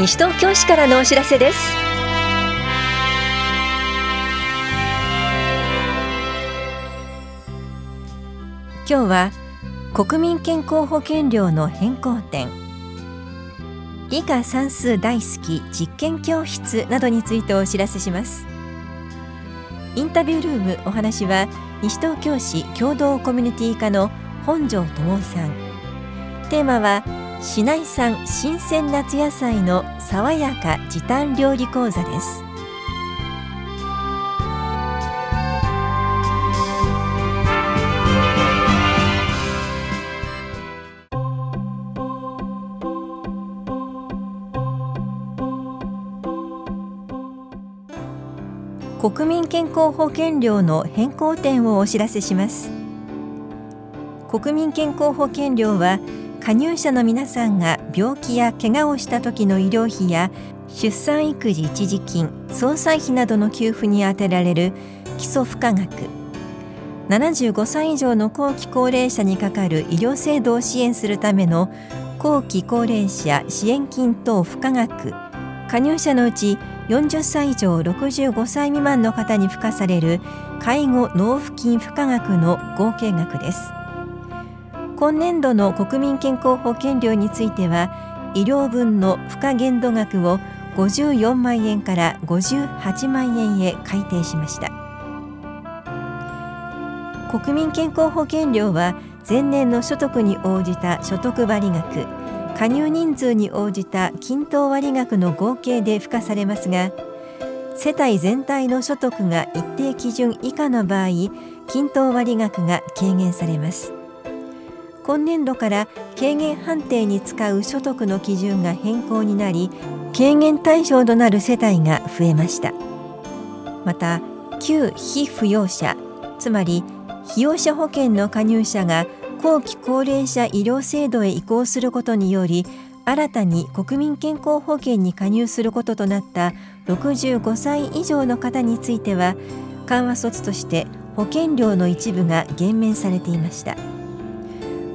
西東京市からのお知らせです。今日は国民健康保険料の変更点。理科算数大好き実験教室などについてお知らせします。インタビュールームお話は西東京市共同コミュニティ課の本庄智さん。テーマは市内産新鮮夏野菜の爽やか時短料理講座です。国民健康保険料の変更点をお知らせします。国民健康保険料は加入者の皆さんが病気や怪我をした時の医療費や出産育児一時金総裁費などの給付に充てられる基礎付加額。75歳以上の後期高齢者にかかる医療制度を支援するための後期高齢者支援金等付加額。加入者のうち40歳以上65歳未満の方に付加される介護納付金付加額の合計額です。今年度の国民健康保険料については医療分の付加限度額を54万円から58万円へ改定しました。国民健康保険料は前年の所得に応じた所得割額加入人数に応じた均等割額の合計で付加されますが世帯全体の所得が一定基準以下の場合均等割額が軽減されます。今年度から軽減判定に使う所得の基準が変更になり軽減対象となる世帯が増えました。また旧被扶養者つまり被用者保険の加入者が後期高齢者医療制度へ移行することにより新たに国民健康保険に加入することとなった65歳以上の方については緩和措置として保険料の一部が減免されていました。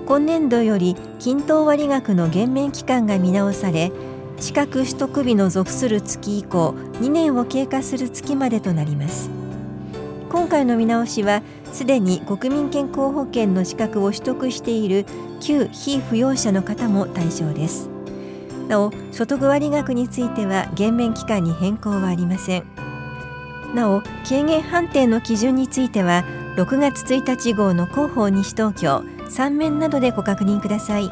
今年度より均等割額の減免期間が見直され資格取得日の属する月以降2年を経過する月までとなります。今回の見直しはすでに国民健康保険の資格を取得している旧非扶養者の方も対象です。なお所得割額については減免期間に変更はありません。なお軽減判定の基準については6月1日号の広報西東京3面などでご確認ください。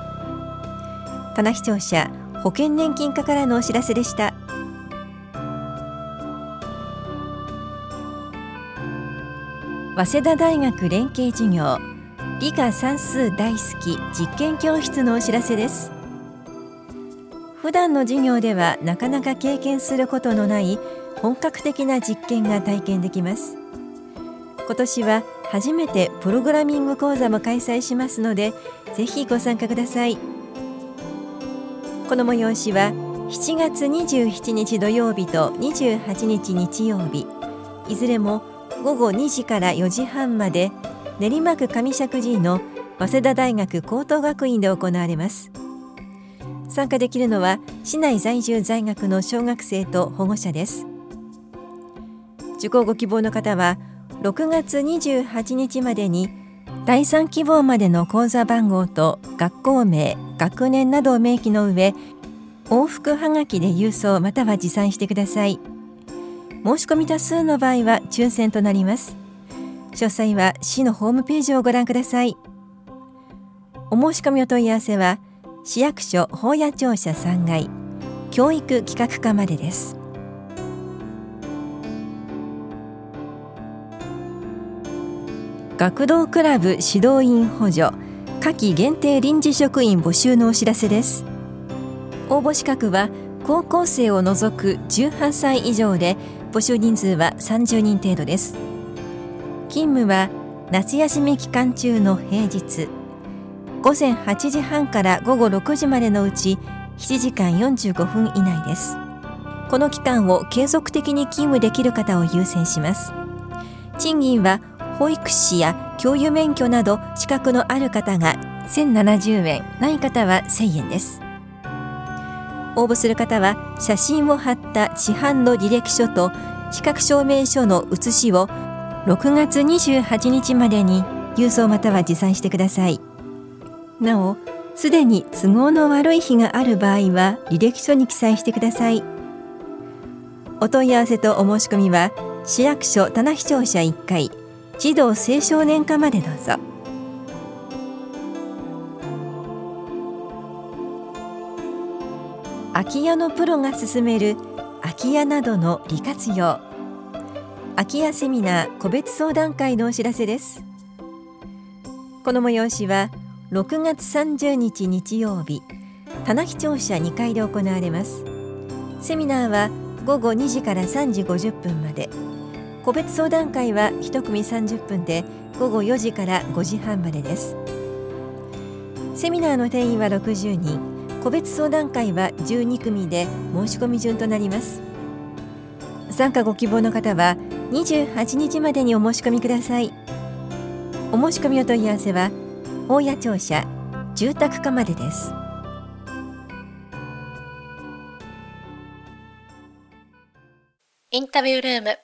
棚視聴者保険年金課からのお知らせでした。早稲田大学連携授業理科算数大好き実験教室のお知らせです。普段の授業ではなかなか経験することのない本格的な実験が体験できます。今年は初めてプログラミング講座も開催しますのでぜひご参加ください。この催しは7月27日土曜日と28日日曜日。いずれも午後2時から4時半まで練馬区上石神井の早稲田大学高等学院で行われます。参加できるのは市内在住在学の小学生と保護者です。受講ご希望の方は6月28日までに第3希望までの口座番号と学校名学年などを明記の上往復はがきで郵送または持参してください。申し込み多数の場合は抽選となります。詳細は市のホームページをご覧ください。お申し込みお問い合わせは市役所法屋庁舎3階教育企画課までです。学童クラブ指導員補助夏季限定臨時職員募集のお知らせです。応募資格は高校生を除く18歳以上で募集人数は30人程度です。勤務は夏休み期間中の平日。午前8時半から午後6時までのうち7時間45分以内です。この期間を継続的に勤務できる方を優先します。賃金は保育士や教諭免許など資格のある方が1070円。ない方は1000円です。応募する方は写真を貼った市販の履歴書と資格証明書の写しを6月28日までに郵送または持参してください。なおすでに都合の悪い日がある場合は履歴書に記載してください。お問い合わせとお申し込みは市役所棚視聴者1階児童青少年課までどうぞ。空き家のプロが進める空き家などの利活用。空き家セミナー個別相談会のお知らせです。この催しは6月30日日曜日棚視聴者2階で行われます。セミナーは午後2時から3時50分まで。個別相談会は1組30分で午後4時から5時半までです。セミナーの定員は60人。個別相談会は12組で申し込み順となります。参加ご希望の方は28日までにお申し込みください。お申し込みお問い合わせは大谷庁舎住宅課までです。インタビュールーム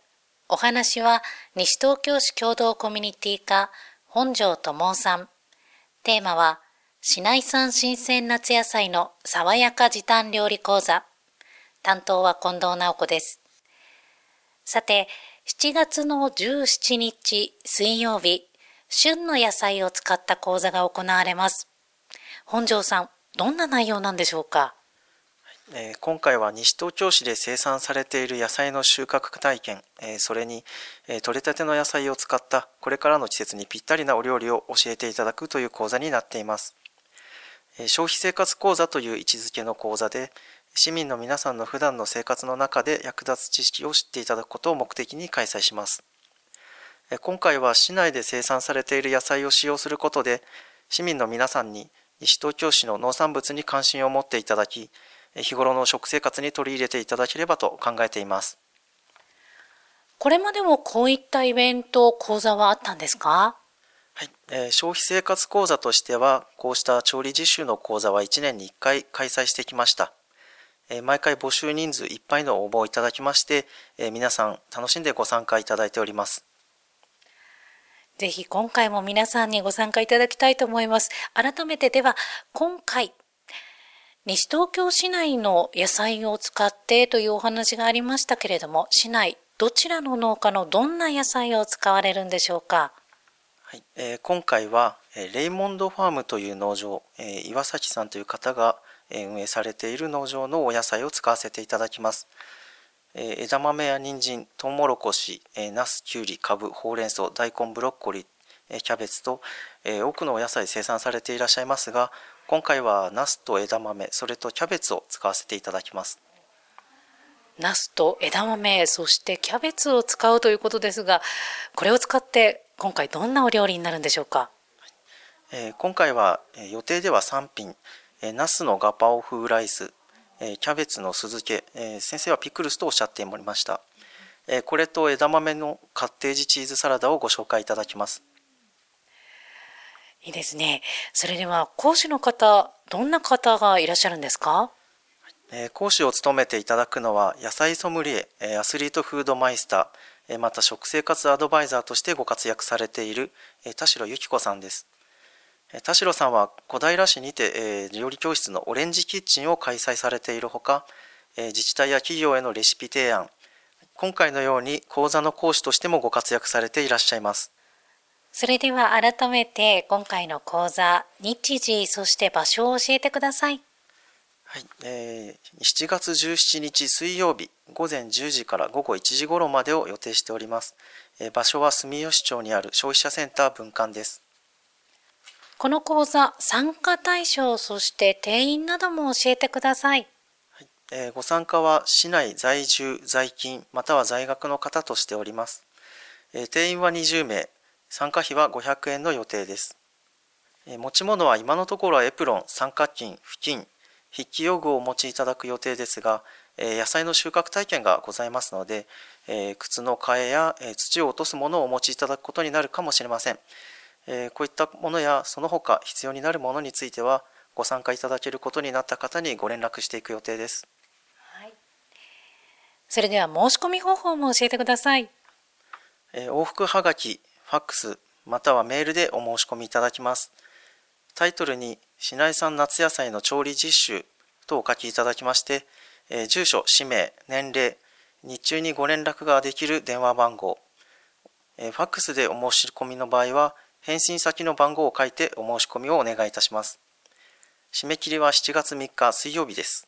お話は西東京市共同コミュニティ課本庄智夫さん。テーマは市内産新鮮夏野菜の爽やか時短料理講座。担当は近藤直子です。さて、7月の17日水曜日、旬の野菜を使った講座が行われます。本庄さん、どんな内容なんでしょうか？え今回は西東京市で生産されている野菜の収穫体験、えそれに、え採れたての野菜を使ったこれからの季節にぴったりなお料理を教えていただくという講座になっています。え消費生活講座という位置づけの講座で市民の皆さんの普段の生活の中で役立つ知識を知っていただくことを目的に開催します。今回は市内で生産されている野菜を使用することで市民の皆さんに西東京市の農産物に関心を持っていただき日頃の食生活に取り入れていただければと考えています。これまでもこういったイベント、講座はあったんですか？はい、えー、消費生活講座としては、こうした調理実習の講座は1年に1回開催してきました。えー、毎回募集人数いっぱいの応募をいただきまして、えー、皆さん楽しんでご参加いただいております。ぜひ今回も皆さんにご参加いただきたいと思います。改めてでは、今回西東京市内の野菜を使ってというお話がありましたけれども、市内どちらの農家のどんな野菜を使われるんでしょうか？はい、えー、今回は、えー、レイモンドファームという農場、えー、岩崎さんという方が、え運営されている農場のお野菜を使わせていただきます。え枝豆や人参、トウモロコシ、えー、ナス、キュウリ、カブ、ほうれん草、大根、ブロッコリー、えキャベツと、え多くのお野菜生産されていらっしゃいますが、今回はナスと枝豆それとキャベツを使わせていただきます。ナスと枝豆そしてキャベツを使うということですがこれを使って今回どんなお料理になるんでしょうか、えー、今回は予定では3品、えー、ナスのガパオ風ライス、えー、キャベツの酢漬け、えー、先生はピクルスとおっしゃっておりました、えー、これと枝豆のカッテージチーズサラダをご紹介いただきますいいですね。それでは講師の方、どんな方がいらっしゃるんですか？え講師を務めていただくのは野菜ソムリエ、えアスリートフードマイスター、えまた食生活アドバイザーとしてご活躍されている、え田代由紀子さんです。え田代さんは小平市にて、え料理教室のオレンジキッチンを開催されているほか、え自治体や企業へのレシピ提案、今回のように講座の講師としてもご活躍されていらっしゃいます。それでは改めて今回の講座、日時、そして場所を教えてください。はい、えー、7月17日水曜日午前10時から午後1時頃までを予定しております。えー、場所は住吉町にある消費者センター分館です。この講座、参加対象、そして定員なども教えてください。はいえー、ご参加は市内在住、在勤、または在学の方としております。えー、定員は20名、参加費は500円の予定です。持ち物は今のところはエプロン、三角巾、布巾、筆記用具をお持ちいただく予定ですが、野菜の収穫体験がございますので、靴の替えや土を落とすものをお持ちいただくことになるかもしれません。こういったものやその他必要になるものについては、ご参加いただけることになった方にご連絡していく予定です。はい、それでは申し込み方法も教えてください。えー、往復はがき、ファックス、またはメールでお申し込みいただきます。タイトルに、市内産夏野菜の調理実習とお書きいただきまして、えー、住所、氏名、年齢、日中にご連絡ができる電話番号、えー、ファックスでお申し込みの場合は、返信先の番号を書いてお申し込みをお願いいたします。締め切りは7月3日水曜日です。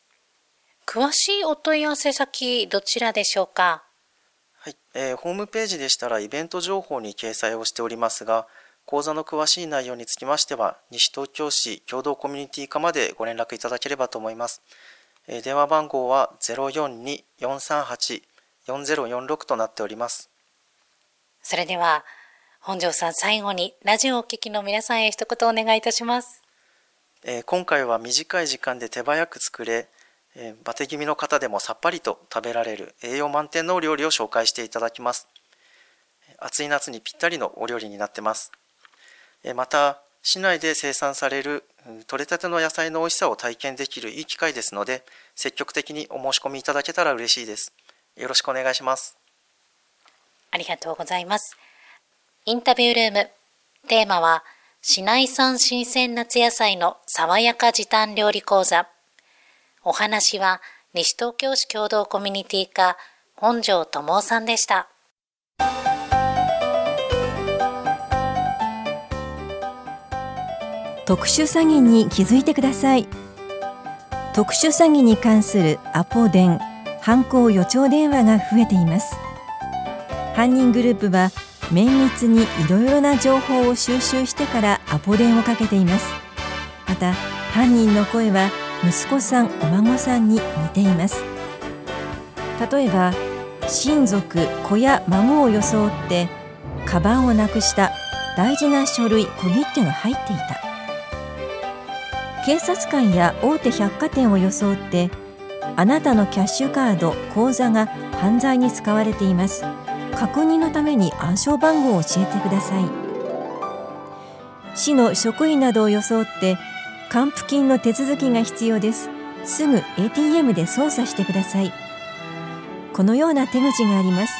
詳しいお問い合わせ先、どちらでしょうか？はい、えー、ホームページでしたらイベント情報に掲載をしておりますが、講座の詳しい内容につきましては、西東京市共同コミュニティ課までご連絡いただければと思います。えー、電話番号は042-438-4046となっております。それでは、本庄さん最後にラジオをお聞きの皆さんへ一言お願いいたします。えー、今回は短い時間で手早く作れ、えー、バテ気味の方でもさっぱりと食べられる栄養満点のお料理を紹介していただきます。暑い夏にぴったりのお料理になってます、えー、また市内で生産される採れたての野菜の美味しさを体験できるいい機会ですので積極的にお申し込みいただけたら嬉しいです。よろしくお願いします。ありがとうございます。インタビュールーム。テーマは市内産新鮮夏野菜の爽やか時短料理講座。お話は西東京市共同コミュニティ課本庄智さんでした。特殊詐欺に気づいてください。特殊詐欺に関するアポ電犯行予兆電話が増えています。犯人グループは綿密にいろいろな情報を収集してからアポ電をかけています。また犯人の声は息子さんお孫さんに似ています。例えば親族子や孫を装ってカバンをなくした大事な書類小切手が入っていた。警察官や大手百貨店を装ってあなたのキャッシュカード口座が犯罪に使われています。確認のために暗証番号を教えてください。市の職員などを装って還付金の手続きが必要です。すぐ ATM で操作してください。このような手口があります。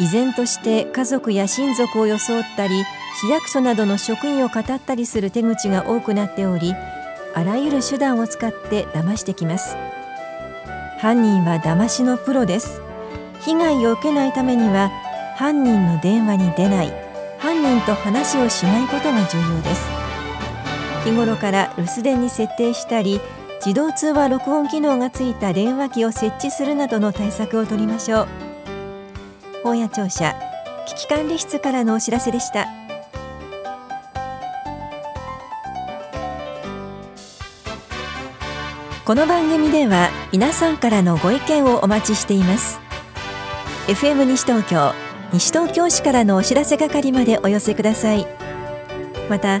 依然として家族や親族を装ったり市役所などの職員を語ったりする手口が多くなっておりあらゆる手段を使って騙してきます。犯人は騙しのプロです。被害を受けないためには犯人の電話に出ない。犯人と話をしないことが重要です。日頃から留守電に設定したり自動通話録音機能がついた電話機を設置するなどの対策を取りましょう。本屋庁舎危機管理室からのお知らせでした。この番組では皆さんからのご意見をお待ちしています。FM 西東京西東京市からのお知らせ係までお寄せください。また